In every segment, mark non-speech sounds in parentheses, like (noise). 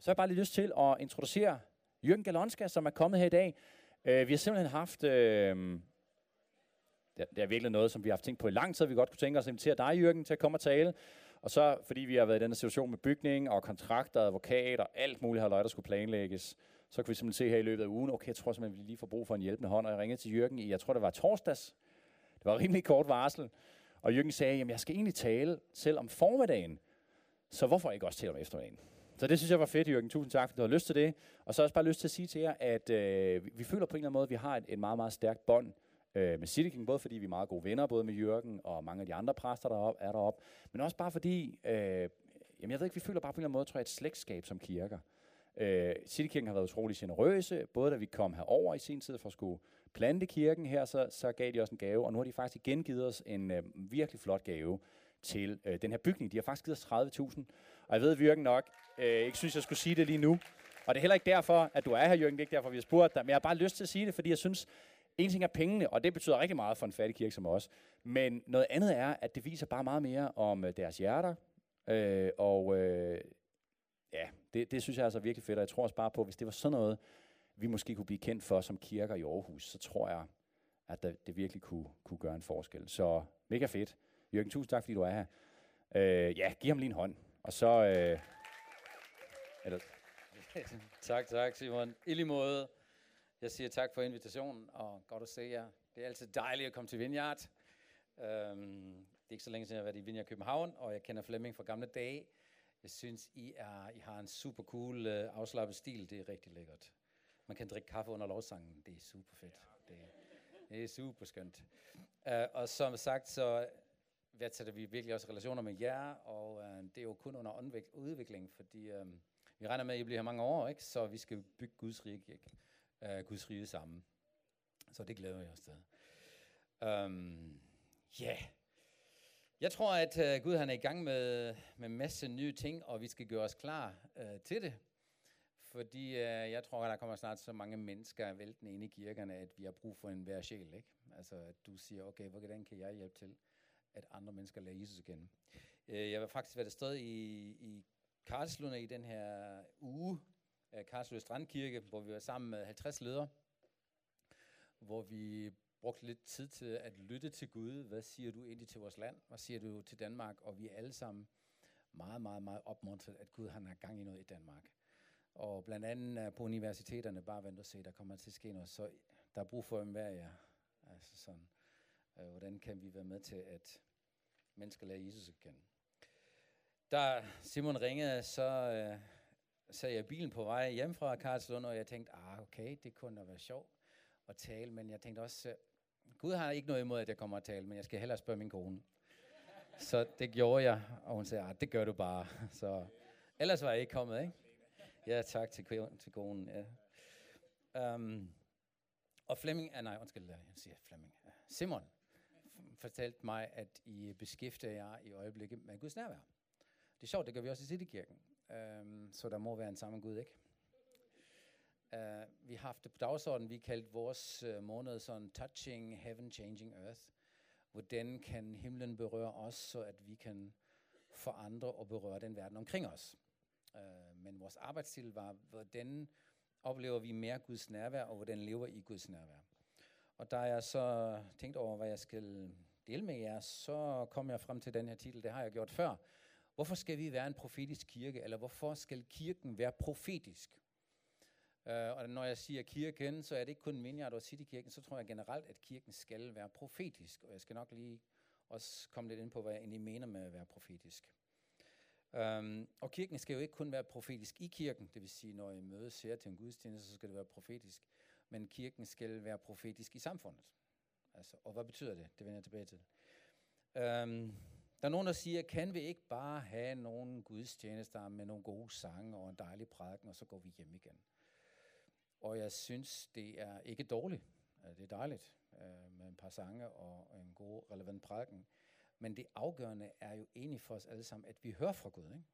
Så har jeg bare lige lyst til at introducere Jørgen Galonska, som er kommet her i dag. Øh, vi har simpelthen haft... Øh, det, det er virkelig noget, som vi har haft tænkt på i lang tid. Vi godt kunne tænke os at invitere dig, Jørgen, til at komme og tale. Og så, fordi vi har været i denne situation med bygning og kontrakter, advokat og alt muligt har der skulle planlægges, så kunne vi simpelthen se her i løbet af ugen, okay, jeg tror simpelthen, vi lige får brug for en hjælpende hånd. Og jeg ringede til Jørgen i, jeg tror det var torsdags. Det var rimelig kort varsel. Og Jørgen sagde, jamen jeg skal egentlig tale selv om formiddagen. Så hvorfor ikke også tale om eftermiddagen? Så det synes jeg var fedt, Jørgen. Tusind tak, fordi du har lyst til det. Og så har jeg også bare lyst til at sige til jer, at øh, vi føler på en eller anden måde, at vi har et, et meget, meget stærkt bånd øh, med City King, både fordi vi er meget gode venner, både med Jørgen og mange af de andre præster, der er, er deroppe, men også bare fordi, øh, jamen jeg ved ikke, vi føler bare på en eller anden måde, tror jeg, et slægtskab som kirker. Øh, Citykirken har været utrolig generøse, både da vi kom herover i sin tid for at skulle plante kirken her, så, så gav de os en gave, og nu har de faktisk igen givet os en øh, virkelig flot gave til øh, den her bygning. De har faktisk givet os 30.000, og jeg ved, at Jørgen nok øh, ikke synes, jeg skulle sige det lige nu. Og det er heller ikke derfor, at du er her, Jørgen. Det er ikke derfor, vi har spurgt dig. Men jeg har bare lyst til at sige det, fordi jeg synes, en ting er pengene, og det betyder rigtig meget for en fattig kirke som os. Men noget andet er, at det viser bare meget mere om øh, deres hjerter. Øh, og øh, ja, det, det synes jeg altså er altså virkelig fedt, og jeg tror også bare på, hvis det var sådan noget, vi måske kunne blive kendt for som kirker i Aarhus, så tror jeg, at det, det virkelig kunne, kunne gøre en forskel. Så mega fedt. Jørgen, tusind tak, fordi du er her. Øh, ja, giv ham lige en hånd. Og så... Øh, eller, (laughs) tak, tak Simon. I lige måde. Jeg siger tak for invitationen, og godt at se jer. Det er altid dejligt at komme til Vineyard. Øhm, det er ikke så længe siden, jeg har været i Vineyard København, og jeg kender Flemming fra gamle dage. Jeg synes, I, er, I har en super cool, øh, afslappet stil. Det er rigtig lækkert. Man kan drikke kaffe under lovsangen. Det er super fedt. Det, det er super skønt. Uh, og som sagt, så værdsætter vi virkelig også relationer med jer, og øh, det er jo kun under udvikling, fordi øh, vi regner med, at I bliver her mange år, ikke? så vi skal bygge Guds rige. Ikke? Øh, Guds rige sammen. Så det glæder jeg os til. Um, ja. Yeah. Jeg tror, at øh, Gud han er i gang med, med en masse nye ting, og vi skal gøre os klar øh, til det. Fordi øh, jeg tror, at der kommer snart så mange mennesker væltende ind i kirkerne, at vi har brug for en hver sjæl. Ikke? Altså, at du siger, okay, hvordan kan jeg hjælpe til, at andre mennesker lærer Jesus igen? Uh, jeg var faktisk været sted i, i Karlslunde i den her uge, af Karlsløs Strandkirke, hvor vi var sammen med 50 ledere, hvor vi brugte lidt tid til at lytte til Gud. Hvad siger du egentlig til vores land? Hvad siger du til Danmark? Og vi er alle sammen meget, meget, meget opmuntret, at Gud han har gang i noget i Danmark. Og blandt andet på universiteterne, bare vent og se, der kommer til at ske noget. Så der er brug for en hver jer. Altså sådan, øh, Øh, hvordan kan vi være med til, at mennesker lærer Jesus at kende? Da Simon ringede, så øh, sad jeg i bilen på vej hjem fra Karlslund, og jeg tænkte, ah, okay, det kunne da være sjovt at tale, men jeg tænkte også, øh, Gud har ikke noget imod, at jeg kommer og tale, men jeg skal hellere spørge min kone. Så det gjorde jeg, og hun sagde, ah, det gør du bare. (laughs) Så ellers var jeg ikke kommet, ikke? Ja, tak til, til konen. Ja. Um, og Flemming, ah, nej, undskyld, jeg siger Flemming. Øh, Simon fortalte mig, at I beskæftiger jer i øjeblikket med Guds nærvær. Det er sjovt, det gør vi også i Citykirken. Um, så der må være en samme Gud, ikke? Uh, vi har haft det på dagsordenen, vi kaldte vores uh, måned sådan Touching Heaven, Changing Earth. Hvordan kan himlen berøre os, så at vi kan forandre og berøre den verden omkring os. Uh, men vores arbejdsstil var, hvordan oplever vi mere Guds nærvær, og hvordan lever I Guds nærvær. Og da jeg så tænkte over, hvad jeg skal dele med jer, så kom jeg frem til den her titel, det har jeg gjort før, Hvorfor skal vi være en profetisk kirke, eller hvorfor skal kirken være profetisk? Uh, og når jeg siger kirken, så er det ikke kun Vineyard og Citykirken, så tror jeg generelt, at kirken skal være profetisk. Og jeg skal nok lige også komme lidt ind på, hvad jeg egentlig mener med at være profetisk. Um, og kirken skal jo ikke kun være profetisk i kirken, det vil sige, når I mødes ser til en gudstjeneste, så skal det være profetisk. Men kirken skal være profetisk i samfundet. Altså, og hvad betyder det? Det vender jeg tilbage til. Øhm, der er nogen, der siger, kan vi ikke bare have nogle gudstjenester med nogle gode sange og en dejlig prædiken, og så går vi hjem igen. Og jeg synes, det er ikke dårligt. Det er dejligt øh, med et par sange og en god, relevant prædiken. Men det afgørende er jo egentlig for os alle sammen, at vi hører fra Gud. Ikke?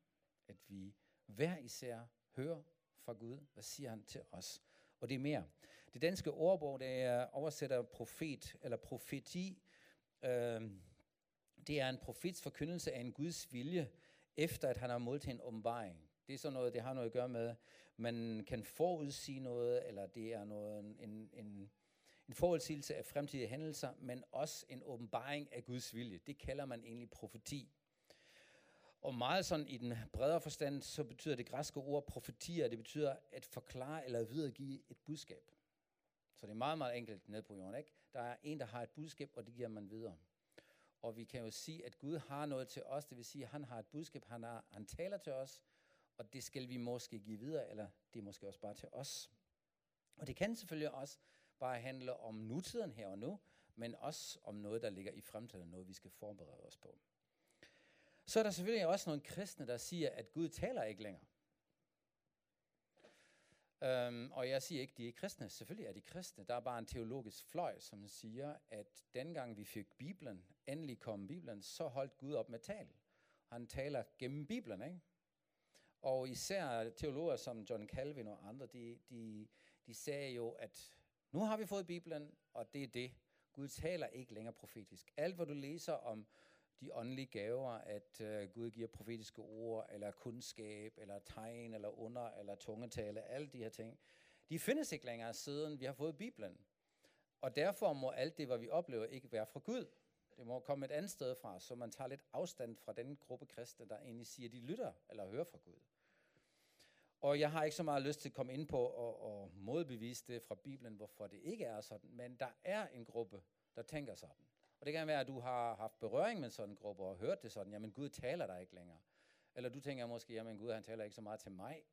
At vi hver især hører fra Gud. Hvad siger han til os? Og det er mere. Det danske ordbog, det er oversætter profet eller profeti. Øh, det er en profets forkyndelse af en Guds vilje, efter at han har modtaget en åbenbaring. Det er sådan noget, det har noget at gøre med, man kan forudsige noget, eller det er noget, en, en, en forudsigelse af fremtidige hændelser, men også en åbenbaring af Guds vilje. Det kalder man egentlig profeti. Og meget sådan i den bredere forstand, så betyder det græske ord profetier, det betyder at forklare eller videregive et budskab. Så det er meget, meget enkelt ned på jorden. Ikke? Der er en, der har et budskab, og det giver man videre. Og vi kan jo sige, at Gud har noget til os, det vil sige, at han har et budskab, han, har, han taler til os, og det skal vi måske give videre, eller det er måske også bare til os. Og det kan selvfølgelig også bare handle om nutiden her og nu, men også om noget, der ligger i fremtiden, noget vi skal forberede os på. Så er der selvfølgelig også nogle kristne, der siger, at Gud taler ikke længere. Um, og jeg siger ikke, at de er kristne. Selvfølgelig er de kristne. Der er bare en teologisk fløj, som siger, at dengang vi fik Bibelen, endelig kom Bibelen, så holdt Gud op med tal. Han taler gennem Bibelen, ikke? Og især teologer som John Calvin og andre, de, de, de sagde jo, at nu har vi fået Bibelen, og det er det. Gud taler ikke længere profetisk. Alt, hvad du læser om de åndelige gaver, at øh, Gud giver profetiske ord, eller kundskab, eller tegn, eller under, eller tungetale, alle de her ting, de findes ikke længere siden vi har fået Bibelen. Og derfor må alt det, hvad vi oplever, ikke være fra Gud. Det må komme et andet sted fra, så man tager lidt afstand fra den gruppe kristne, der egentlig siger, de lytter eller hører fra Gud. Og jeg har ikke så meget lyst til at komme ind på og, og modbevise det fra Bibelen, hvorfor det ikke er sådan, men der er en gruppe, der tænker sådan. Og det kan være, at du har haft berøring med sådan en gruppe og hørt det sådan, jamen Gud taler dig ikke længere. Eller du tænker måske, jamen Gud han taler ikke så meget til mig.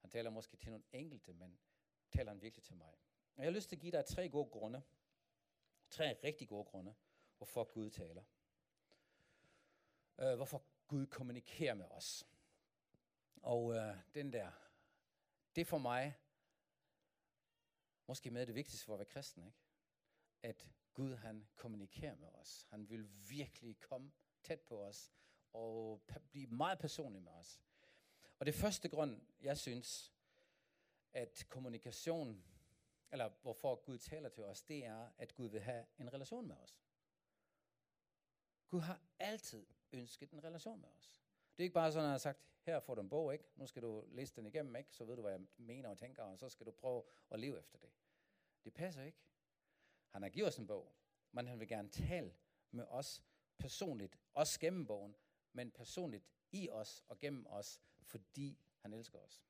Han taler måske til nogle enkelte, men taler han virkelig til mig. Og jeg har lyst til at give dig tre gode grunde. Tre rigtig gode grunde, hvorfor Gud taler. Øh, hvorfor Gud kommunikerer med os. Og øh, den der, det for mig måske med det vigtigste for at være kristen, ikke? At Gud han kommunikerer med os. Han vil virkelig komme tæt på os og blive meget personlig med os. Og det første grund, jeg synes, at kommunikation, eller hvorfor Gud taler til os, det er, at Gud vil have en relation med os. Gud har altid ønsket en relation med os. Det er ikke bare sådan, at han har sagt, her får du en bog, ikke? nu skal du læse den igennem, ikke? så ved du, hvad jeg mener og tænker, og så skal du prøve at leve efter det. Det passer ikke. Han har givet os en bog, men han vil gerne tale med os personligt, også gennem bogen, men personligt i os og gennem os, fordi han elsker os.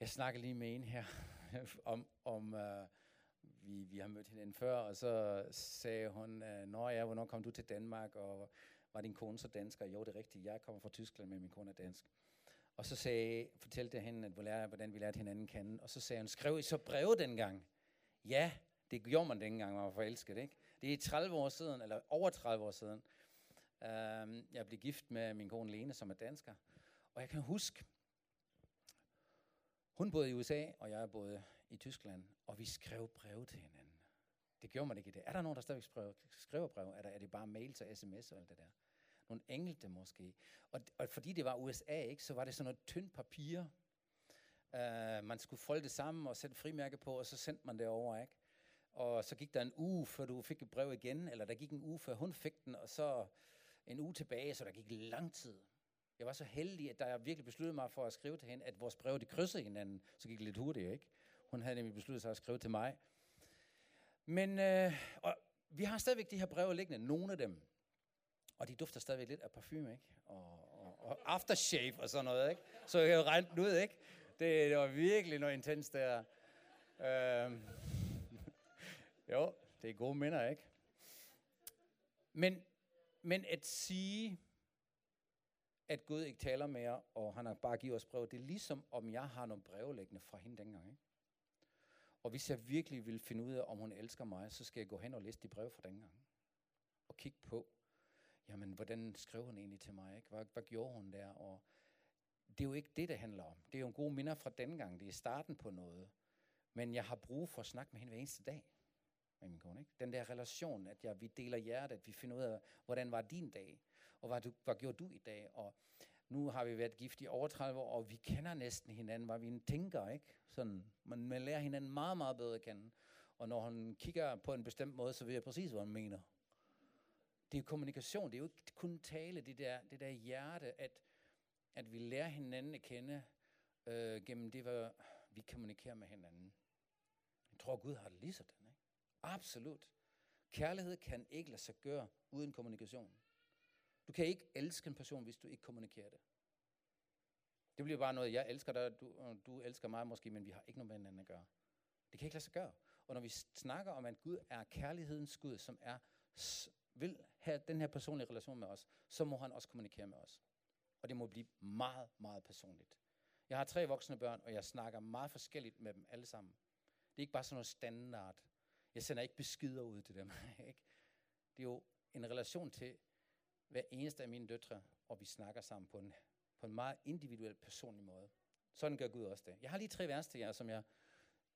Jeg snakker lige med en her (laughs) om, om uh, vi, vi har mødt hinanden før, og så sagde hun, uh, Nå ja, hvornår kom du til Danmark, og var din kone så dansk? Og jo, det er rigtigt, jeg kommer fra Tyskland, men min kone er dansk. Og så sagde, fortalte jeg hende, at, hvordan vi lærte hinanden kende, og så sagde hun, skrev I så breve dengang? Ja, det gjorde man dengang, man var forelsket, ikke? Det er 30 år siden, eller over 30 år siden. øh, jeg blev gift med min kone Lene, som er dansker. Og jeg kan huske, hun boede i USA, og jeg boede i Tyskland, og vi skrev breve til hinanden. Det gjorde man ikke i dag. Er der nogen, der stadigvæk skriver, skriver brev? Er, der, er det bare mails og sms og alt det der? Nogle enkelte måske. Og, og fordi det var USA, ikke, så var det sådan noget tyndt papir. Uh, man skulle folde det sammen og sætte frimærke på, og så sendte man det over, ikke? Og så gik der en uge, før du fik et brev igen, eller der gik en uge, før hun fik den, og så en uge tilbage, så der gik lang tid. Jeg var så heldig, at da jeg virkelig besluttede mig for at skrive til hende, at vores brev de krydsede hinanden, så gik det lidt hurtigt, ikke? Hun havde nemlig besluttet sig at skrive til mig. Men øh, og vi har stadigvæk de her breve liggende, nogle af dem. Og de dufter stadigvæk lidt af parfume, ikke? Og, og, og aftershave og sådan noget, ikke? Så jeg regnede den ud, ikke? Det, det var virkelig noget intens der. Øh, jo, det er gode minder, ikke? Men, men at sige, at Gud ikke taler mere, og han har bare givet os brev, det er ligesom, om jeg har nogle brevlæggende fra hende dengang, ikke? Og hvis jeg virkelig vil finde ud af, om hun elsker mig, så skal jeg gå hen og læse de brev fra dengang. Og kigge på, jamen, hvordan skrev hun egentlig til mig? Ikke? Hvad, hvad gjorde hun der? Og det er jo ikke det, det handler om. Det er jo en god minder fra dengang. Det er starten på noget. Men jeg har brug for at snakke med hende hver eneste dag med min kone. Ikke? Den der relation, at jeg, vi deler hjertet, at vi finder ud af, hvordan var din dag, og hvad, du, hvad gjorde du i dag, og nu har vi været gift i over 30 år, og vi kender næsten hinanden, hvad vi tænker, ikke? Sådan, man, man lærer hinanden meget, meget bedre at kende. Og når hun kigger på en bestemt måde, så ved jeg præcis, hvad hun mener. Det er kommunikation, det er jo ikke kun tale, det der, det der hjerte, at, at vi lærer hinanden at kende øh, gennem det, hvad vi kommunikerer med hinanden. Jeg tror, Gud har det lige sådan. Absolut. Kærlighed kan ikke lade sig gøre uden kommunikation. Du kan ikke elske en person, hvis du ikke kommunikerer det. Det bliver bare noget, jeg elsker dig, du, du elsker mig måske, men vi har ikke noget med hinanden at gøre. Det kan ikke lade sig gøre. Og når vi snakker om, at Gud er kærlighedens Gud, som er, vil have den her personlige relation med os, så må han også kommunikere med os. Og det må blive meget, meget personligt. Jeg har tre voksne børn, og jeg snakker meget forskelligt med dem alle sammen. Det er ikke bare sådan noget standard. Jeg sender ikke beskeder ud til dem. (laughs) ikke? Det er jo en relation til hver eneste af mine døtre, og vi snakker sammen på en, på en meget individuel, personlig måde. Sådan gør Gud også det. Jeg har lige tre vers til jer, som jeg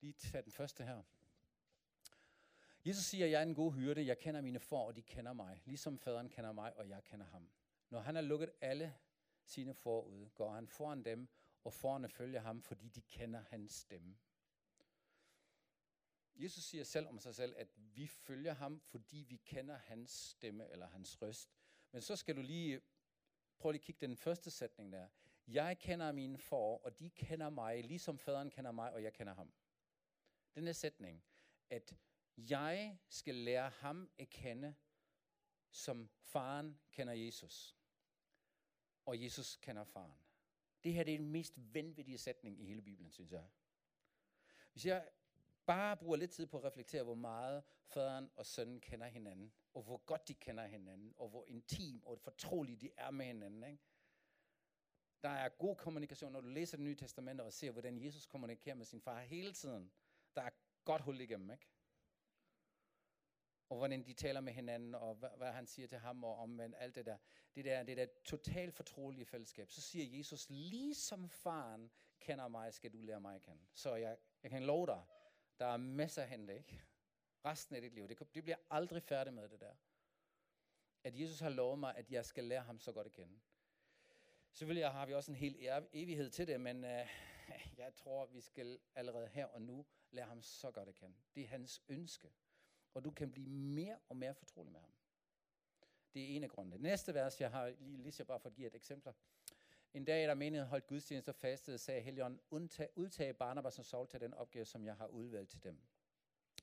lige tager den første her. Jesus siger, jeg er en god hyrde, jeg kender mine får, og de kender mig, ligesom faderen kender mig, og jeg kender ham. Når han har lukket alle sine får ud, går han foran dem, og forerne følger ham, fordi de kender hans stemme. Jesus siger selv om sig selv, at vi følger ham, fordi vi kender hans stemme eller hans røst. Men så skal du lige prøve lige at kigge den første sætning der. Jeg kender mine får, og de kender mig, ligesom faderen kender mig, og jeg kender ham. Den er sætning, at jeg skal lære ham at kende, som faren kender Jesus. Og Jesus kender faren. Det her det er den mest vanvittige sætning i hele Bibelen, synes jeg. Hvis jeg bare bruger lidt tid på at reflektere, hvor meget faderen og sønnen kender hinanden, og hvor godt de kender hinanden, og hvor intim og fortrolige de er med hinanden. Ikke? Der er god kommunikation, når du læser det nye testamente og ser, hvordan Jesus kommunikerer med sin far hele tiden. Der er godt hul igennem, ikke? Og hvordan de taler med hinanden, og hvad, hvad han siger til ham, og om alt det der. Det der, det der totalt fortrolige fællesskab. Så siger Jesus, ligesom faren kender mig, skal du lære mig at kende. Så jeg, jeg kan love dig, der er masser af hente, ikke? Resten af dit liv. Det, det bliver aldrig færdig med det der. At Jesus har lovet mig, at jeg skal lære ham så godt at kende. Selvfølgelig har vi også en hel evighed til det, men øh, (laughs) jeg tror, vi skal allerede her og nu lære ham så godt at kende. Det er hans ønske. Og du kan blive mere og mere fortrolig med ham. Det er en af grundene. Næste vers, jeg har lige lige så bare for at give et eksempel. En dag, der menigheden holdt gudstjeneste og fastede, sagde Helion, udtage Barnabas og Saul til den opgave, som jeg har udvalgt til dem.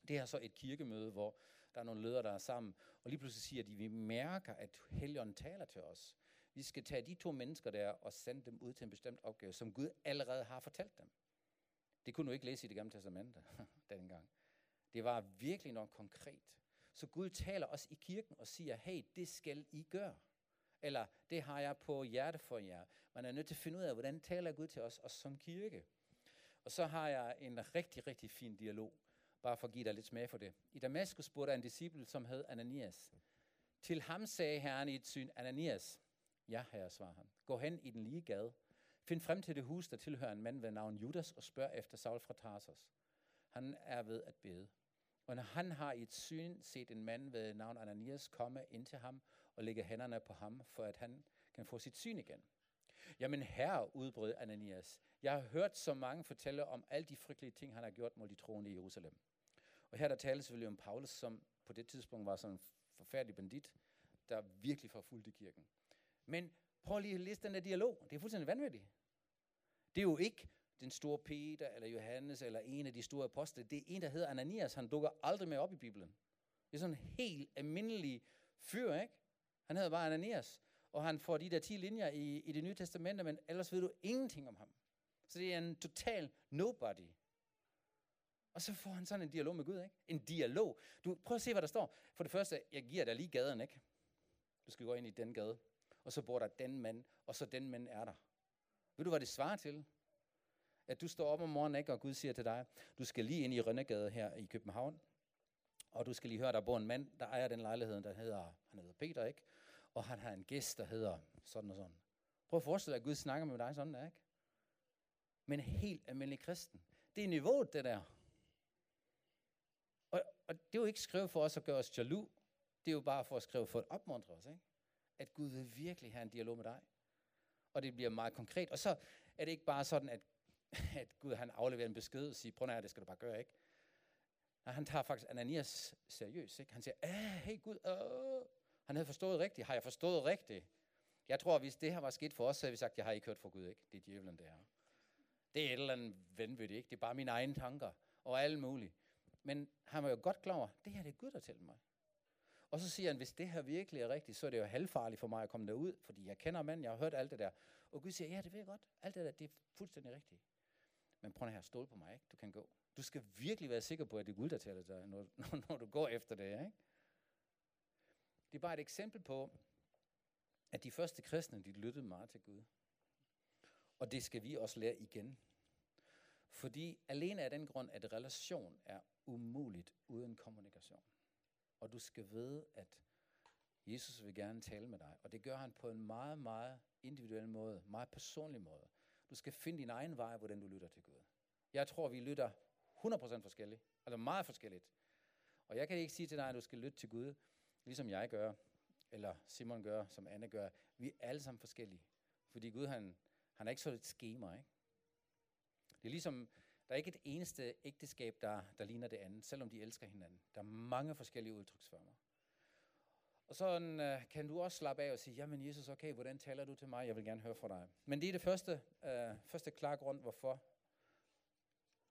Det er så et kirkemøde, hvor der er nogle ledere, der er sammen, og lige pludselig siger de, vi mærker, at Helion taler til os. Vi skal tage de to mennesker der og sende dem ud til en bestemt opgave, som Gud allerede har fortalt dem. Det kunne du ikke læse i det gamle testamente (laughs) dengang. Det var virkelig noget konkret. Så Gud taler os i kirken og siger, hey, det skal I gøre. Eller det har jeg på hjerte for jer. Man er nødt til at finde ud af, hvordan taler Gud til os, os som kirke. Og så har jeg en rigtig, rigtig fin dialog, bare for at give dig lidt smag for det. I Damaskus spurgte en disciple, som hed Ananias. Til ham sagde Herren i et syn, Ananias, ja herre, svarer han, gå hen i den lige gade. Find frem til det hus, der tilhører en mand ved navn Judas, og spørg efter Saul fra Tarsus. Han er ved at bede. Og når han har i et syn set en mand ved navn Ananias komme ind til ham og lægge hænderne på ham, for at han kan få sit syn igen. Jamen herre, udbrød Ananias, jeg har hørt så mange fortælle om alle de frygtelige ting, han har gjort mod de troende i Jerusalem. Og her der tales selvfølgelig om Paulus, som på det tidspunkt var sådan en forfærdelig bandit, der virkelig forfulgte kirken. Men prøv lige at læse den der dialog. Det er fuldstændig vanvittigt. Det er jo ikke den store Peter, eller Johannes, eller en af de store apostle. Det er en, der hedder Ananias. Han dukker aldrig mere op i Bibelen. Det er sådan en helt almindelig fyr, ikke? Han hedder bare Ananias. Og han får de der 10 linjer i, i det nye testamente, men ellers ved du ingenting om ham. Så det er en total nobody. Og så får han sådan en dialog med Gud, ikke? En dialog. Du, prøv at se, hvad der står. For det første, jeg giver dig lige gaden, ikke? Du skal gå ind i den gade. Og så bor der den mand, og så den mand er der. Ved du, hvad det svarer til? At du står op om morgenen, ikke, og Gud siger til dig, du skal lige ind i Rønnegade her i København, og du skal lige høre, der bor en mand, der ejer den lejlighed, der hedder, han hedder Peter, ikke? Og han har en gæst, der hedder sådan og sådan. Prøv at forestille dig, at Gud snakker med dig sådan der, ikke? Men helt almindelig kristen. Det er niveauet, det der. Og, og det er jo ikke skrevet for os at gøre os jaloux. Det er jo bare for at skrive for at opmuntre os, ikke? At Gud vil virkelig have en dialog med dig. Og det bliver meget konkret. Og så er det ikke bare sådan, at at Gud han afleverer en besked og siger, prøv at det skal du bare gøre, ikke? Nej, han tager faktisk Ananias seriøst, ikke? Han siger, ah, hey Gud, øh han havde forstået rigtigt. Har jeg forstået rigtigt? Jeg tror, hvis det her var sket for os, så havde vi sagt, jeg har ikke hørt fra Gud, ikke? Det er djævlen, det her. Det er et eller andet vanvittigt, ikke? Det er bare mine egne tanker og alt muligt. Men han var jo godt klar over, det her det er Gud, der til mig. Og så siger han, hvis det her virkelig er rigtigt, så er det jo halvfarligt for mig at komme derud, fordi jeg kender manden, jeg har hørt alt det der. Og Gud siger, ja, det ved jeg godt. Alt det der, det er fuldstændig rigtigt. Men prøv her, stol på mig, ikke? Du kan gå. Du skal virkelig være sikker på, at det er Gud, der taler dig, (laughs) når, når du går efter det, ikke? Det er bare et eksempel på, at de første kristne, de lyttede meget til Gud. Og det skal vi også lære igen. Fordi alene af den grund, at relation er umuligt uden kommunikation. Og du skal vide, at Jesus vil gerne tale med dig. Og det gør han på en meget, meget individuel måde, meget personlig måde. Du skal finde din egen vej, hvordan du lytter til Gud. Jeg tror, vi lytter 100% forskelligt, eller meget forskelligt. Og jeg kan ikke sige til dig, at du skal lytte til Gud, ligesom jeg gør, eller Simon gør, som Anne gør. Vi er alle sammen forskellige. Fordi Gud, han, han er ikke så et schema, ikke? Det er ligesom, der er ikke et eneste ægteskab, der, der ligner det andet, selvom de elsker hinanden. Der er mange forskellige udtryksformer. Og så øh, kan du også slappe af og sige, jamen Jesus, okay, hvordan taler du til mig? Jeg vil gerne høre fra dig. Men det er det første, øh, første klare grund, hvorfor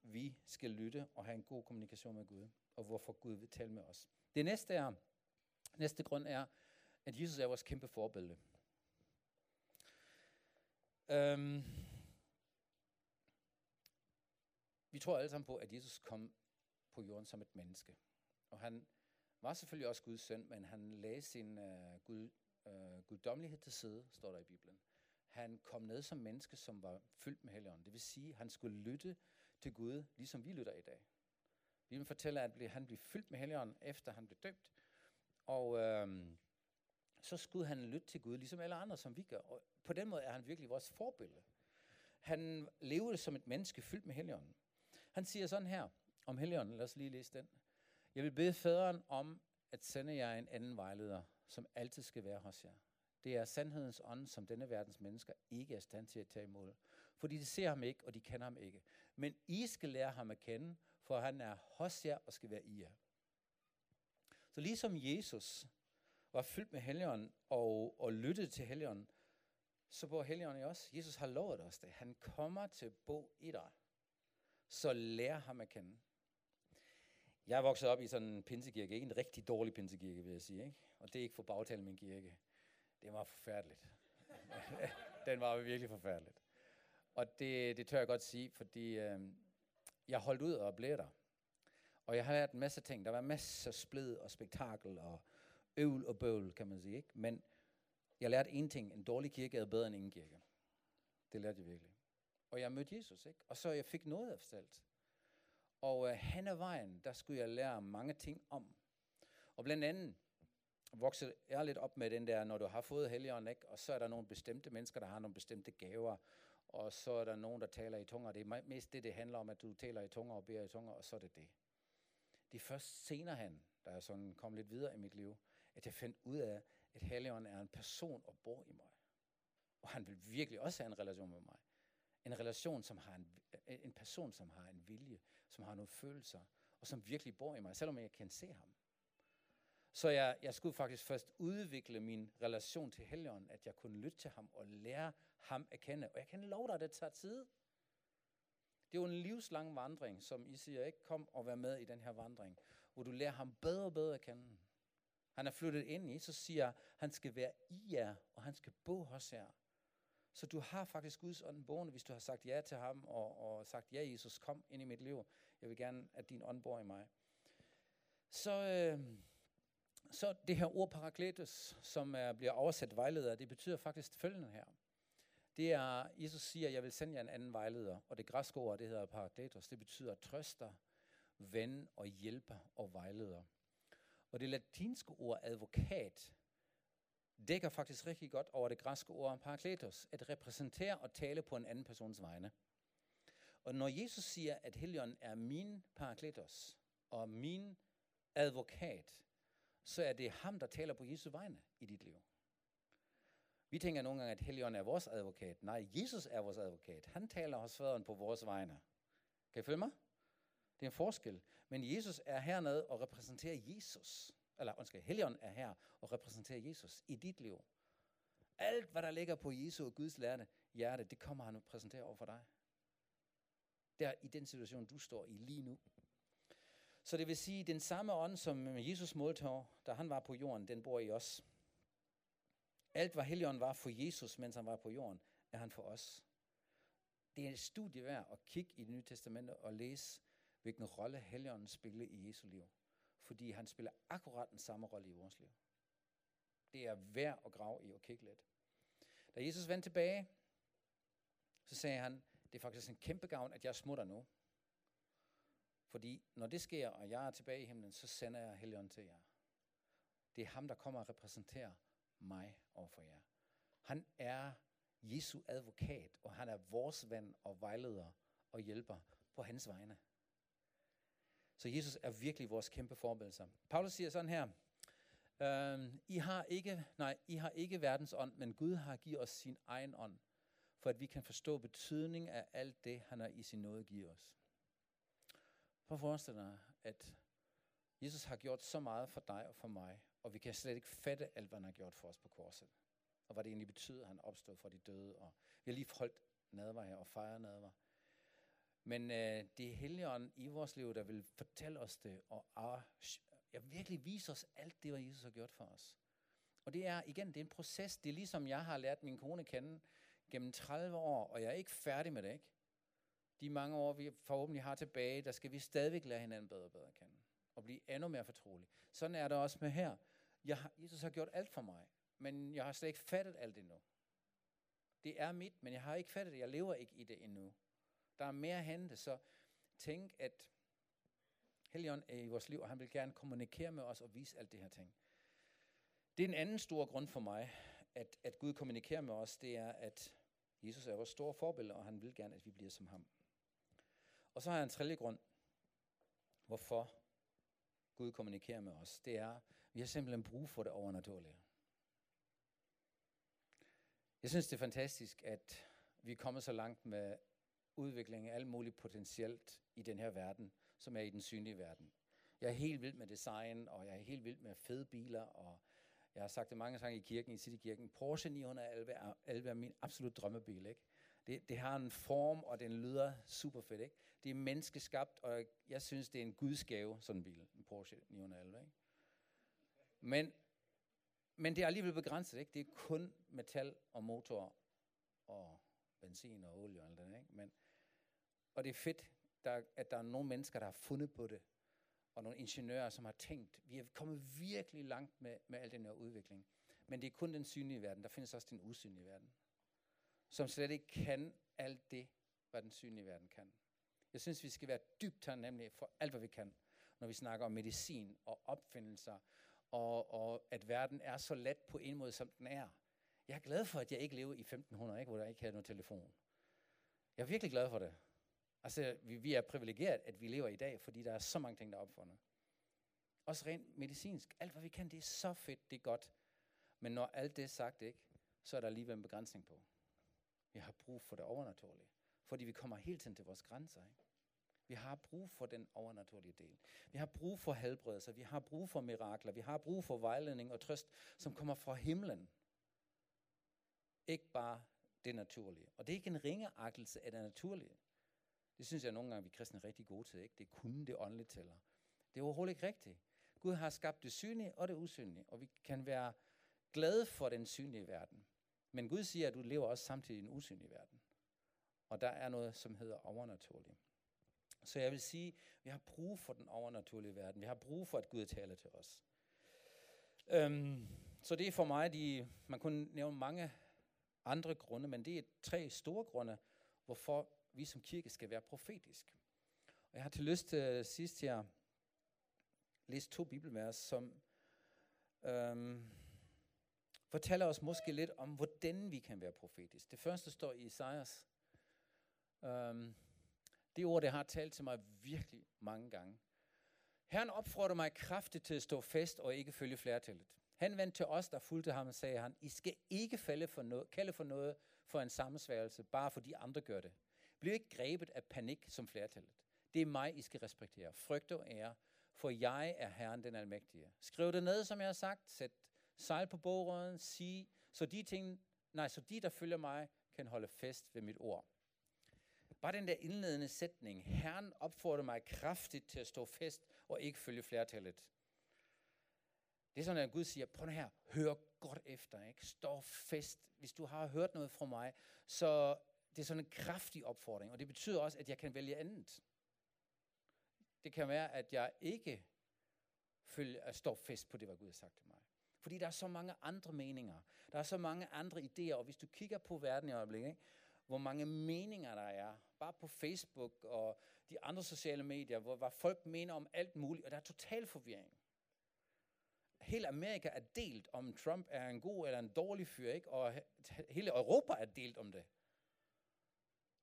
vi skal lytte og have en god kommunikation med Gud, og hvorfor Gud vil tale med os. Det næste er, næste grund er, at Jesus er vores kæmpe forbillede. Um, vi tror alle sammen på, at Jesus kom på jorden som et menneske. Og han var selvfølgelig også Guds søn, men han lagde sin uh, gud, uh, guddommelighed til side, står der i Bibelen. Han kom ned som menneske, som var fyldt med helligånden. Det vil sige, at han skulle lytte til Gud, ligesom vi lytter i dag. Bibelen fortæller, at han blev fyldt med helligånden, efter han blev døbt. Og øhm, så skulle han lytte til Gud, ligesom alle andre, som vi gør. Og på den måde er han virkelig vores forbillede. Han levede som et menneske fyldt med helligånden. Han siger sådan her om helligånden, lad os lige læse den. Jeg vil bede faderen om at sende jer en anden vejleder, som altid skal være hos jer. Det er sandhedens ånd, som denne verdens mennesker ikke er stand til at tage imod. Fordi de ser ham ikke, og de kender ham ikke. Men I skal lære ham at kende, for han er hos jer og skal være i jer. Så ligesom Jesus var fyldt med helligånden og, og lyttede til helligånden, så bor helligånden i os. Jesus har lovet os det. Han kommer til at bo i dig. Så lær ham at kende. Jeg er vokset op i sådan en pinsekirke. Ikke en rigtig dårlig pinsekirke, vil jeg sige. Ikke? Og det er ikke for bagtale min kirke. Det var forfærdeligt. (laughs) Den var virkelig forfærdeligt. Og det, det tør jeg godt sige, fordi øh, jeg holdt ud og blev der. Og jeg har lært en masse ting. Der var masser af splid og spektakel og øvl og bøvl, kan man sige. Ikke? Men jeg lærte en ting. En dårlig kirke er bedre end ingen kirke. Det lærte jeg virkelig. Og jeg mødte Jesus, ikke? Og så jeg fik noget af salt. Og øh, hen ad vejen, der skulle jeg lære mange ting om. Og blandt andet voksede jeg lidt op med den der, når du har fået helligånden, ikke? og så er der nogle bestemte mennesker, der har nogle bestemte gaver, og så er der nogen, der taler i tunger. Det er mest det, det handler om, at du taler i tunger og beder i tunger, og så er det det. Det er først senere han, da er sådan kom lidt videre i mit liv, at jeg fandt ud af, at Helligånden er en person og bor i mig. Og han vil virkelig også have en relation med mig. En relation, som har en, en person, som har en vilje, som har nogle følelser, og som virkelig bor i mig, selvom jeg kan se ham. Så jeg, jeg skulle faktisk først udvikle min relation til Helligånden, at jeg kunne lytte til ham og lære ham at kende. Og jeg kan love dig, at det tager tid. Det er jo en livslang vandring, som I siger, ikke? Kom og vær med i den her vandring, hvor du lærer ham bedre og bedre at kende. Han er flyttet ind i, så siger han skal være i jer, og han skal bo hos jer. Så du har faktisk Guds ånd boende, hvis du har sagt ja til ham, og, og sagt, ja Jesus, kom ind i mit liv. Jeg vil gerne, at din ånd bor i mig. Så, øh, så det her ord parakletos, som er, bliver oversat vejleder, det betyder faktisk følgende her. Det er, Jesus siger, jeg vil sende jer en anden vejleder, og det græske ord, det hedder parakletos, det betyder trøster, ven og hjælper og vejleder. Og det latinske ord advokat dækker faktisk rigtig godt over det græske ord parakletos, at repræsentere og tale på en anden persons vegne. Og når Jesus siger, at Helion er min parakletos og min advokat, så er det ham, der taler på Jesu vegne i dit liv. Vi tænker nogle gange, at Helion er vores advokat. Nej, Jesus er vores advokat. Han taler hos faderen på vores vegne. Kan I følge mig? Det er en forskel. Men Jesus er hernede og repræsenterer Jesus. Eller undskyld, Helion er her og repræsenterer Jesus i dit liv. Alt, hvad der ligger på Jesu og Guds lærte hjerte, det kommer han at præsentere over for dig. Der i den situation, du står i lige nu. Så det vil sige, at den samme ånd, som Jesus modtog, da han var på jorden, den bor i os. Alt, hvad Helligånden var for Jesus, mens han var på jorden, er han for os. Det er et studie værd at kigge i det nye testamente og læse, hvilken rolle Helligånden spillede i Jesu liv. Fordi han spiller akkurat den samme rolle i vores liv. Det er værd at grave i og kigge lidt. Da Jesus vendte tilbage, så sagde han, det er faktisk en kæmpe gavn, at jeg smutter nu. Fordi når det sker, og jeg er tilbage i himlen, så sender jeg Helligånden til jer. Det er ham, der kommer og repræsenterer mig overfor jer. Han er Jesu advokat, og han er vores ven og vejleder og hjælper på hans vegne. Så Jesus er virkelig vores kæmpe forbillede. Paulus siger sådan her, øhm, I, har ikke, nej, I har ikke verdens ånd, men Gud har givet os sin egen ånd, for at vi kan forstå betydning af alt det, han har i sin nåde givet os. Prøv at forestille dig, at Jesus har gjort så meget for dig og for mig, og vi kan slet ikke fatte alt, hvad han har gjort for os på korset. Og hvad det egentlig betyder, at han opstod fra de døde. Og vi har lige holdt nadver her og fejret nadver. Men øh, det er Helligånden i vores liv, der vil fortælle os det, og ah, virkelig vise os alt det, hvad Jesus har gjort for os. Og det er, igen, det er en proces. Det er ligesom, jeg har lært min kone kende gennem 30 år, og jeg er ikke færdig med det, ikke? De mange år, vi forhåbentlig har tilbage, der skal vi stadigvæk lære hinanden bedre og bedre at kende. Og blive endnu mere fortrolige. Sådan er det også med her. Jeg har, Jesus har gjort alt for mig, men jeg har slet ikke fattet alt endnu. Det er mit, men jeg har ikke fattet det. Jeg lever ikke i det endnu. Der er mere at hente, så tænk, at Helion er i vores liv, og han vil gerne kommunikere med os og vise alt det her ting. Det er en anden stor grund for mig, at, at Gud kommunikerer med os, det er, at Jesus er vores store forbillede, og han vil gerne, at vi bliver som ham. Og så har jeg en tredje grund, hvorfor Gud kommunikerer med os. Det er, vi har simpelthen brug for det overnaturlige. Jeg synes, det er fantastisk, at vi er kommet så langt med udvikling af alt muligt potentielt i den her verden, som er i den synlige verden. Jeg er helt vild med design, og jeg er helt vild med fede biler, og jeg har sagt det mange gange i kirken, i Citykirken. Porsche 911 er, er min absolut drømmebil, ikke? Det, det har en form, og den lyder super fedt, ikke? Det er menneskeskabt, og jeg synes, det er en gudsgave, sådan en bil, en Porsche 911, ikke? Men, men det er alligevel begrænset, ikke? Det er kun metal og motor og benzin og olie og alt det, ikke? Men, og det er fedt, der, at der er nogle mennesker, der har fundet på det, og nogle ingeniører, som har tænkt, vi er kommet virkelig langt med, med al den her udvikling. Men det er kun den synlige verden. Der findes også den usynlige verden, som slet ikke kan alt det, hvad den synlige verden kan. Jeg synes, vi skal være dybt taknemmelige for alt, hvad vi kan, når vi snakker om medicin og opfindelser, og, og at verden er så let på en måde, som den er. Jeg er glad for, at jeg ikke lever i 1500, ikke, hvor der ikke havde nogen telefon. Jeg er virkelig glad for det. Altså, vi, vi er privilegeret, at vi lever i dag, fordi der er så mange ting, der er opfundet. Også rent medicinsk. Alt, hvad vi kan, det er så fedt, det er godt. Men når alt det er sagt, ikke, så er der alligevel en begrænsning på. Vi har brug for det overnaturlige. Fordi vi kommer helt tiden til vores grænser. Ikke? Vi har brug for den overnaturlige del. Vi har brug for helbredelse. Vi har brug for mirakler. Vi har brug for vejledning og trøst, som kommer fra himlen. Ikke bare det naturlige. Og det er ikke en ringeagtelse af det naturlige. Det synes jeg nogle gange, vi kristne er rigtig gode til. Ikke? Det er kun det åndeligt tæller. Det er overhovedet ikke rigtigt. Gud har skabt det synlige og det usynlige, og vi kan være glade for den synlige verden. Men Gud siger, at du lever også samtidig i en usynlig verden. Og der er noget, som hedder overnaturligt. Så jeg vil sige, at vi har brug for den overnaturlige verden. Vi har brug for, at Gud taler til os. Øhm, så det er for mig, de, man kunne nævne mange andre grunde, men det er tre store grunde, hvorfor vi som kirke skal være profetisk. Og jeg har til lyst til øh, sidst her læse to bibelvers, som øhm, fortæller os måske lidt om, hvordan vi kan være profetisk. Det første står i Isaias. Øhm, det ord, det har talt til mig virkelig mange gange. Herren opfordrer mig kraftigt til at stå fast og ikke følge flertallet. Han vendte til os, der fulgte ham, og sagde han, I skal ikke falde for noget, kalde for noget for en sammensværelse, bare fordi andre gør det. Bliv ikke grebet af panik som flertallet. Det er mig, I skal respektere. Frygt og ære, for jeg er Herren den Almægtige. Skriv det ned, som jeg har sagt. Sæt sejl på bogrøden. Sig, så de ting, nej, så de, der følger mig, kan holde fast ved mit ord. Bare den der indledende sætning, Herren opfordrer mig kraftigt til at stå fast og ikke følge flertallet. Det er sådan, at Gud siger, prøv her, hør godt efter, ikke? Stå fast. Hvis du har hørt noget fra mig, så det er sådan en kraftig opfordring, og det betyder også, at jeg kan vælge andet. Det kan være, at jeg ikke følger, står fast på det, hvad Gud har sagt til mig. Fordi der er så mange andre meninger. Der er så mange andre idéer, og hvis du kigger på verden i øjeblikket, ikke? Hvor mange meninger der er, bare på Facebook og de andre sociale medier, hvor, hvor folk mener om alt muligt, og der er total forvirring. Hele Amerika er delt om Trump er en god eller en dårlig fyr, ikke? og hele Europa er delt om det.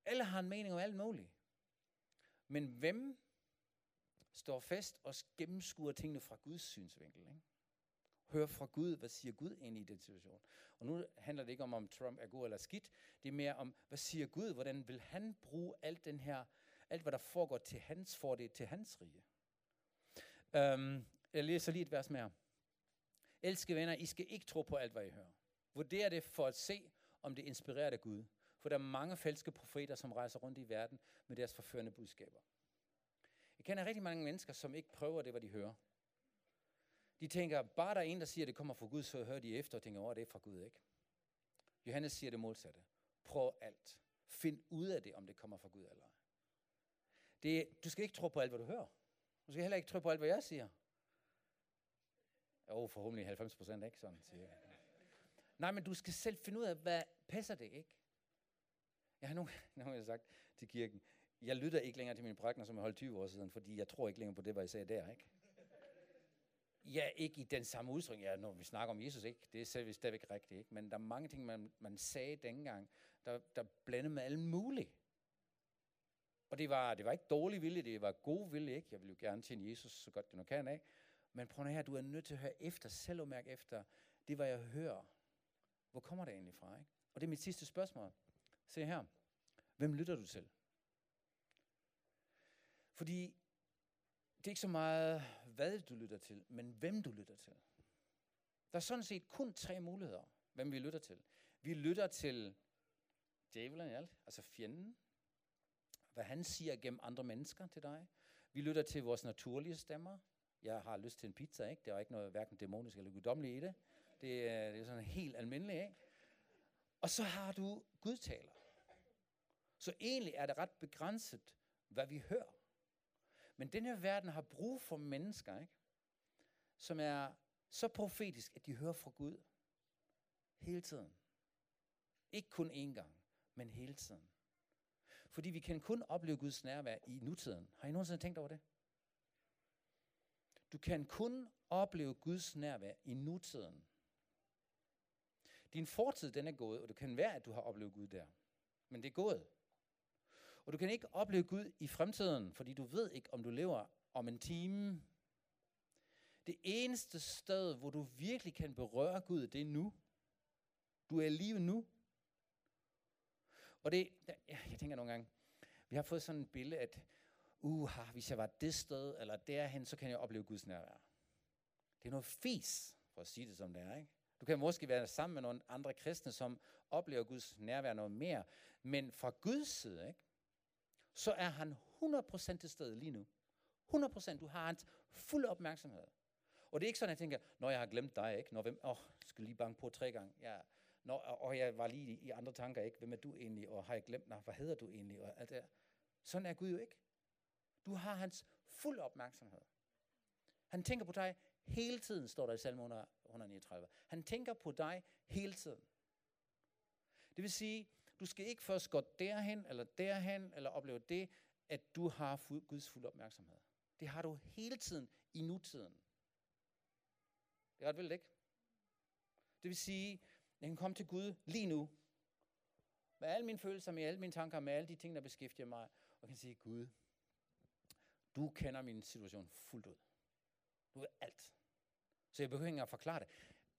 Alle har en mening om alt muligt. Men hvem står fast og gennemskuer tingene fra Guds synsvinkel? Ikke? Hør fra Gud, hvad siger Gud ind i den situation? Og nu handler det ikke om, om Trump er god eller skidt. Det er mere om, hvad siger Gud? Hvordan vil han bruge alt den her, alt hvad der foregår til hans fordel, til hans rige? Um, jeg læser lige et vers mere. Elskede venner, I skal ikke tro på alt, hvad I hører. Vurder det for at se, om det inspirerer af Gud. For der er mange falske profeter, som rejser rundt i verden med deres forførende budskaber. Jeg kender rigtig mange mennesker, som ikke prøver det, hvad de hører. De tænker, bare der er en, der siger, at det kommer fra Gud, så hører de efter og tænker, åh, det er fra Gud, ikke? Johannes siger det modsatte. Prøv alt. Find ud af det, om det kommer fra Gud eller ej. Det, du skal ikke tro på alt, hvad du hører. Du skal heller ikke tro på alt, hvad jeg siger. Jo, forhåbentlig 90 procent, ikke? Sådan siger jeg. Nej, men du skal selv finde ud af, hvad passer det, ikke? Jeg har nogle, (laughs) nogle har sagt til kirken, jeg lytter ikke længere til mine prækner, som jeg holdt 20 år siden, fordi jeg tror ikke længere på det, hvad jeg sagde der, ikke? Ja, ikke i den samme udtryk. Ja, når vi snakker om Jesus, ikke? Det er selvfølgelig stadigvæk rigtigt, ikke? Men der er mange ting, man, man sagde dengang, der, der blandede med alt muligt. Og det var, det var ikke dårlig vilje, det var god vilje, ikke? Jeg vil jo gerne tjene Jesus så godt det nu kan, ikke? Men prøv her, du er nødt til at høre efter, selv og mærke efter, det hvad jeg hører. Hvor kommer det egentlig fra, ikke? Og det er mit sidste spørgsmål. Se her. Hvem lytter du til? Fordi det er ikke så meget, hvad du lytter til, men hvem du lytter til. Der er sådan set kun tre muligheder, hvem vi lytter til. Vi lytter til djævlen i alt, altså fjenden. Hvad han siger gennem andre mennesker til dig. Vi lytter til vores naturlige stemmer. Jeg har lyst til en pizza, ikke? Der er ikke noget hverken dæmonisk eller guddommeligt i det. Det er, det er sådan helt almindeligt, ikke? Og så har du Gud taler. Så egentlig er det ret begrænset, hvad vi hører. Men denne verden har brug for mennesker, ikke? som er så profetisk, at de hører fra Gud hele tiden. Ikke kun én gang, men hele tiden. Fordi vi kan kun opleve Guds nærvær i nutiden. Har I nogensinde tænkt over det? Du kan kun opleve Guds nærvær i nutiden. Din fortid, den er gået, og det kan være, at du har oplevet Gud der. Men det er gået. Og du kan ikke opleve Gud i fremtiden, fordi du ved ikke, om du lever om en time. Det eneste sted, hvor du virkelig kan berøre Gud, det er nu. Du er i live nu. Og det, jeg tænker nogle gange, vi har fået sådan et billede, at uha, hvis jeg var det sted, eller derhen, så kan jeg opleve Guds nærvær. Det er noget fis, for at sige det som det er, ikke? Du kan måske være sammen med nogle andre kristne, som oplever Guds nærvær noget mere. Men fra Guds side, ikke? Så er han 100% til stede lige nu. 100%. Du har hans fuld opmærksomhed. Og det er ikke sådan, at jeg tænker, når jeg har glemt dig, ikke? Når hvem, åh, oh, skal lige banke på tre gange. Ja. Når, og jeg var lige i andre tanker, ikke? Hvem er du egentlig? Og har jeg glemt, nej, hvad hedder du egentlig? Og alt det. Sådan er Gud jo ikke. Du har hans fuld opmærksomhed. Han tænker på dig hele tiden, står der i salme 139. Han tænker på dig hele tiden. Det vil sige, du skal ikke først gå derhen, eller derhen, eller opleve det, at du har Guds fuld opmærksomhed. Det har du hele tiden i nutiden. Det er ret vildt, ikke? Det vil sige, jeg kan komme til Gud lige nu, med alle mine følelser, med alle mine tanker, med alle de ting, der beskæftiger mig, og kan sige, Gud, du kender min situation fuldt ud. Du ved alt. Så jeg behøver ikke at forklare det.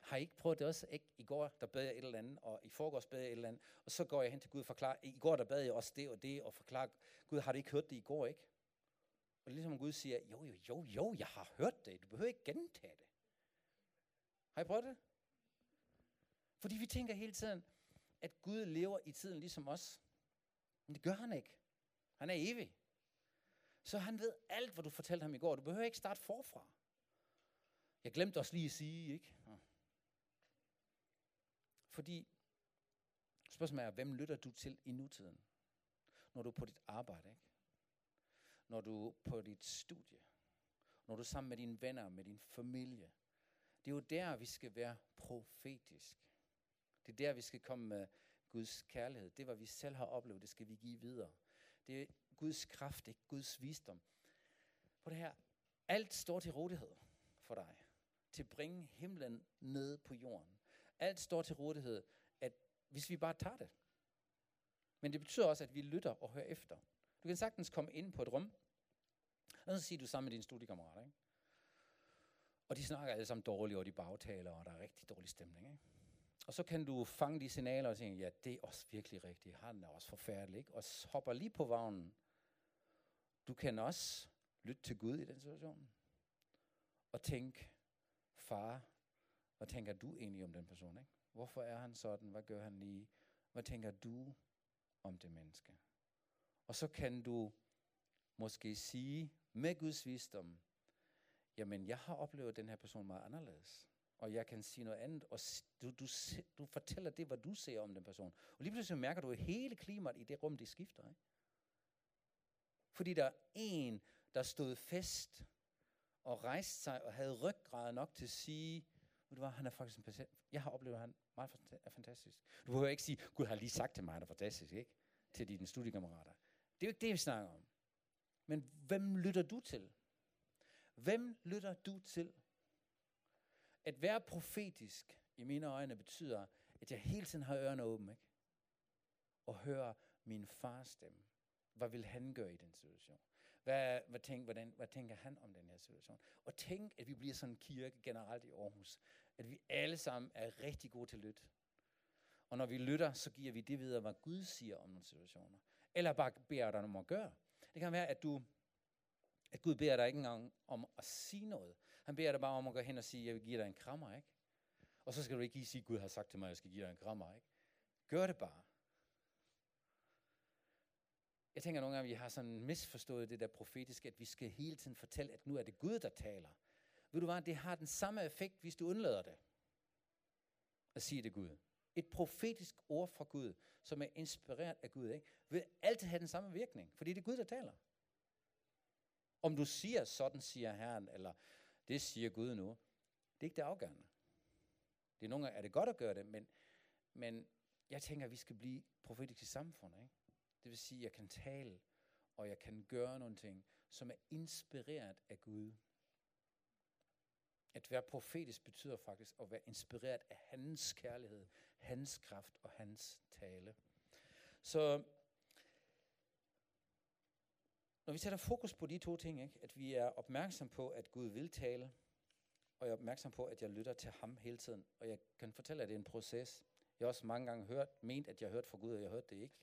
Har I ikke prøvet det også? Ikke? I går, der bad jeg et eller andet, og i forgårs bad jeg et eller andet, og så går jeg hen til Gud og forklarer, i går, der bad jeg også det og det, og forklarer, Gud, har du ikke hørt det i går, ikke? Og ligesom Gud siger, jo, jo, jo, jo, jeg har hørt det, du behøver ikke gentage det. Har I prøvet det? Fordi vi tænker hele tiden, at Gud lever i tiden ligesom os. Men det gør han ikke. Han er evig. Så han ved alt, hvad du fortalte ham i går. Du behøver ikke starte forfra. Jeg glemte også lige at sige, ikke? Fordi spørgsmålet er, hvem lytter du til i nutiden? Når du er på dit arbejde, ikke? Når du er på dit studie. Når du er sammen med dine venner, med din familie. Det er jo der, vi skal være profetisk. Det er der, vi skal komme med Guds kærlighed. Det, hvad vi selv har oplevet, det skal vi give videre. Det er Guds kraft, ikke Guds visdom. På det her, alt står til rådighed for dig. Til at bringe himlen ned på jorden. Alt står til rådighed, at hvis vi bare tager det. Men det betyder også, at vi lytter og hører efter. Du kan sagtens komme ind på et rum, og så siger du sammen med dine studiekammerater, ikke? Og de snakker alle sammen dårligt, og de bagtaler, og der er rigtig dårlig stemning. Ikke? Og så kan du fange de signaler og tænke, ja, det er også virkelig rigtigt. Han er også forfærdelig. Ikke? Og hopper lige på vagnen. Du kan også lytte til Gud i den situation. Og tænke, far, hvad tænker du egentlig om den person? Ikke? Hvorfor er han sådan? Hvad gør han lige? Hvad tænker du om det menneske? Og så kan du måske sige med Guds visdom, jamen jeg har oplevet den her person meget anderledes. Og jeg kan sige noget andet, og du, du, du fortæller det, hvad du ser om den person. Og lige pludselig mærker du, at hele klimaet i det rum, det skifter. Ikke? Fordi der er en, der stod fast og rejste sig og havde ryggrad nok til at sige, ved du hvad, han er faktisk en patient. Jeg har oplevet, at han meget er fantastisk. Du behøver ikke sige, Gud har lige sagt til mig, at han er fantastisk, ikke? Til dine studiekammerater. Det er jo ikke det, vi snakker om. Men hvem lytter du til? Hvem lytter du til? At være profetisk, i mine øjne, betyder, at jeg hele tiden har ørerne åbne, ikke? Og hører min fars stemme. Hvad vil han gøre i den situation? Hvad, hvad, tænk, hvordan, hvad tænker han om den her situation? Og tænk, at vi bliver sådan en kirke generelt i Aarhus. At vi alle sammen er rigtig gode til at lytte. Og når vi lytter, så giver vi det videre, hvad Gud siger om nogle situationer. Eller bare beder dig om at gøre. Det kan være, at du at Gud beder dig ikke engang om at sige noget. Han beder dig bare om at gå hen og sige, jeg vil give dig en krammer, ikke? Og så skal du ikke lige sige, Gud har sagt til mig, at jeg skal give dig en krammer, ikke? Gør det bare. Jeg tænker nogle gange, at vi har sådan misforstået det der profetiske, at vi skal hele tiden fortælle, at nu er det Gud, der taler. Ved du hvad, det har den samme effekt, hvis du undlader det. At sige det Gud. Et profetisk ord fra Gud, som er inspireret af Gud, ikke? vil altid have den samme virkning, fordi det er Gud, der taler. Om du siger, sådan siger Herren, eller det siger Gud nu, det er ikke det afgørende. Det er nogle gange, er det godt at gøre det, men, men jeg tænker, at vi skal blive profetiske samfund. Ikke? Det vil sige, at jeg kan tale, og jeg kan gøre nogle ting, som er inspireret af Gud. At være profetisk betyder faktisk at være inspireret af hans kærlighed, hans kraft og hans tale. Så når vi sætter fokus på de to ting, ikke? at vi er opmærksom på, at Gud vil tale, og jeg er opmærksom på, at jeg lytter til ham hele tiden. Og jeg kan fortælle, at det er en proces. Jeg har også mange gange hørt, ment, at jeg hørte fra Gud, og jeg hørte det ikke.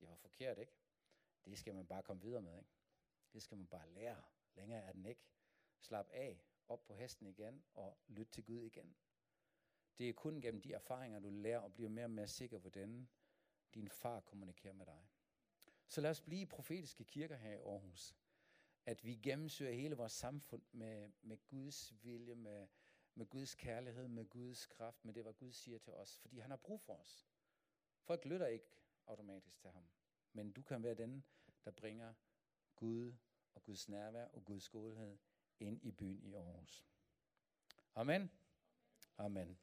Det var forkert, ikke? Det skal man bare komme videre med, ikke? Det skal man bare lære. Længere er den ikke. Slap af, op på hesten igen, og lytte til Gud igen. Det er kun gennem de erfaringer, du lærer, og bliver mere og mere sikker, hvordan din far kommunikerer med dig. Så lad os blive profetiske kirker her i Aarhus. At vi gennemsøger hele vores samfund med, med Guds vilje, med, med Guds kærlighed, med Guds kraft, med det, hvad Gud siger til os. Fordi han har brug for os. Folk lytter ikke automatisk til ham. Men du kan være den, der bringer Gud og Guds nærvær og Guds godhed ind i byen i Aarhus. Amen. Amen.